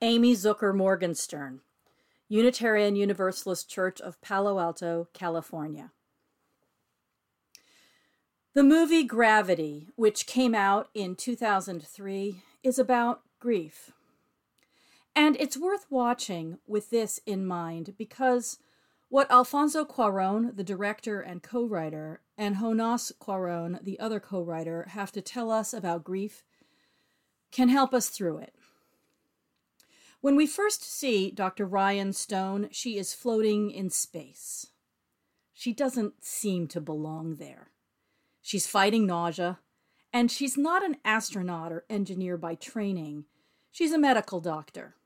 Amy Zucker Morgenstern, Unitarian Universalist Church of Palo Alto, California. The movie Gravity, which came out in 2003, is about grief. And it's worth watching with this in mind because what Alfonso Cuarón, the director and co writer, and Jonás Cuarón, the other co writer, have to tell us about grief can help us through it. When we first see Dr. Ryan Stone, she is floating in space. She doesn't seem to belong there. She's fighting nausea, and she's not an astronaut or engineer by training. She's a medical doctor.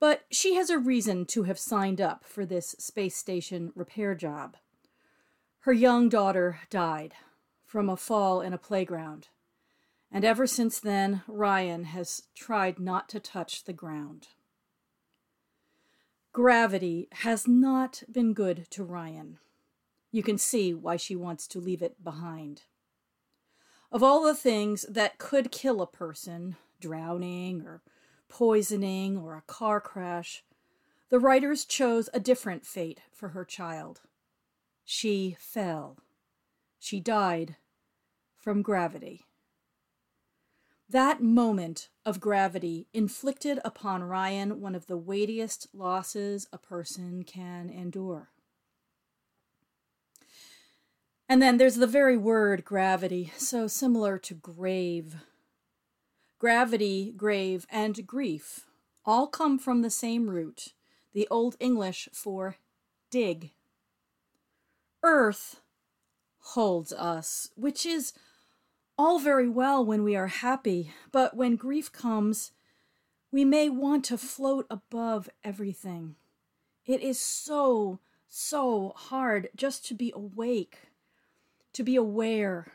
But she has a reason to have signed up for this space station repair job. Her young daughter died from a fall in a playground. And ever since then, Ryan has tried not to touch the ground. Gravity has not been good to Ryan. You can see why she wants to leave it behind. Of all the things that could kill a person, drowning or poisoning or a car crash, the writers chose a different fate for her child. She fell. She died from gravity. That moment of gravity inflicted upon Ryan one of the weightiest losses a person can endure. And then there's the very word gravity, so similar to grave. Gravity, grave, and grief all come from the same root, the Old English for dig. Earth holds us, which is all very well when we are happy, but when grief comes, we may want to float above everything. It is so, so hard just to be awake, to be aware,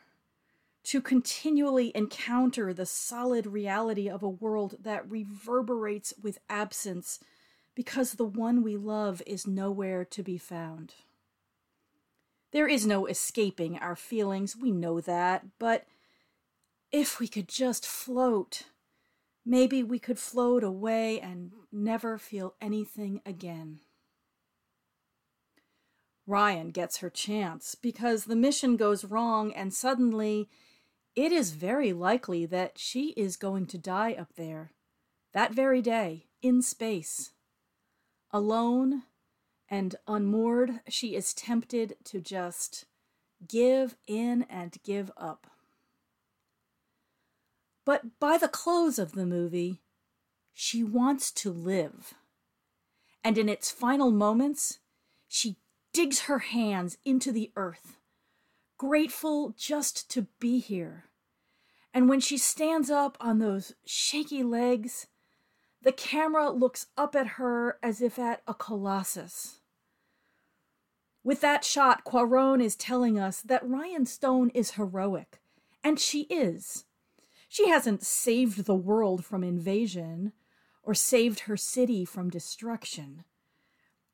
to continually encounter the solid reality of a world that reverberates with absence because the one we love is nowhere to be found. There is no escaping our feelings, we know that, but if we could just float, maybe we could float away and never feel anything again. Ryan gets her chance because the mission goes wrong, and suddenly it is very likely that she is going to die up there that very day in space. Alone and unmoored, she is tempted to just give in and give up. But by the close of the movie, she wants to live. And in its final moments, she digs her hands into the earth, grateful just to be here. And when she stands up on those shaky legs, the camera looks up at her as if at a colossus. With that shot, Cuarón is telling us that Ryan Stone is heroic, and she is. She hasn't saved the world from invasion or saved her city from destruction.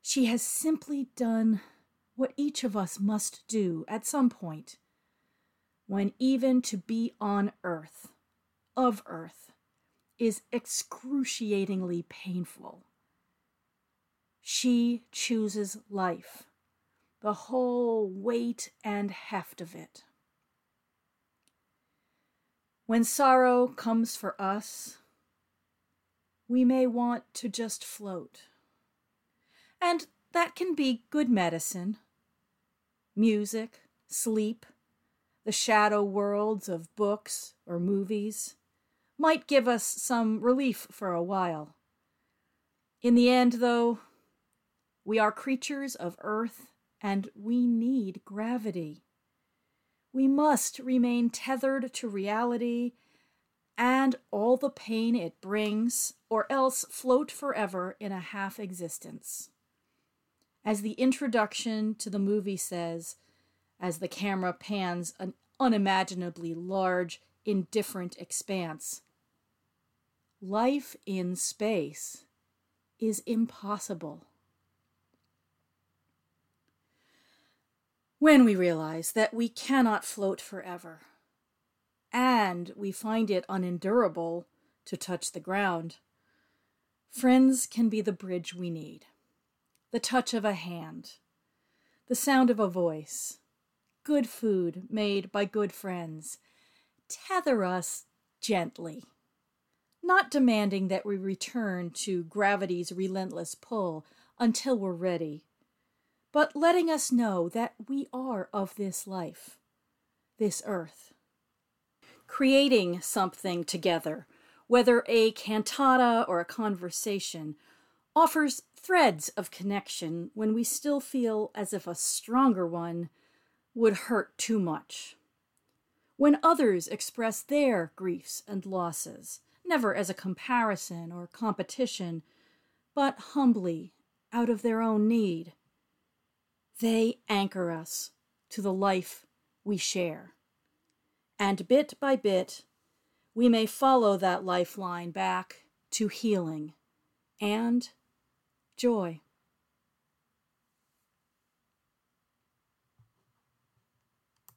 She has simply done what each of us must do at some point when even to be on earth, of earth, is excruciatingly painful. She chooses life, the whole weight and heft of it. When sorrow comes for us, we may want to just float. And that can be good medicine. Music, sleep, the shadow worlds of books or movies might give us some relief for a while. In the end, though, we are creatures of earth and we need gravity. We must remain tethered to reality and all the pain it brings, or else float forever in a half existence. As the introduction to the movie says, as the camera pans an unimaginably large, indifferent expanse, life in space is impossible. When we realize that we cannot float forever, and we find it unendurable to touch the ground, Friends can be the bridge we need, the touch of a hand, the sound of a voice, good food made by good friends. Tether us gently, not demanding that we return to gravity's relentless pull until we're ready, but letting us know that we are of this life, this earth. Creating something together whether a cantata or a conversation, offers threads of connection when we still feel as if a stronger one would hurt too much. When others express their griefs and losses, never as a comparison or competition, but humbly out of their own need, they anchor us to the life we share. And bit by bit, we may follow that lifeline back to healing and joy.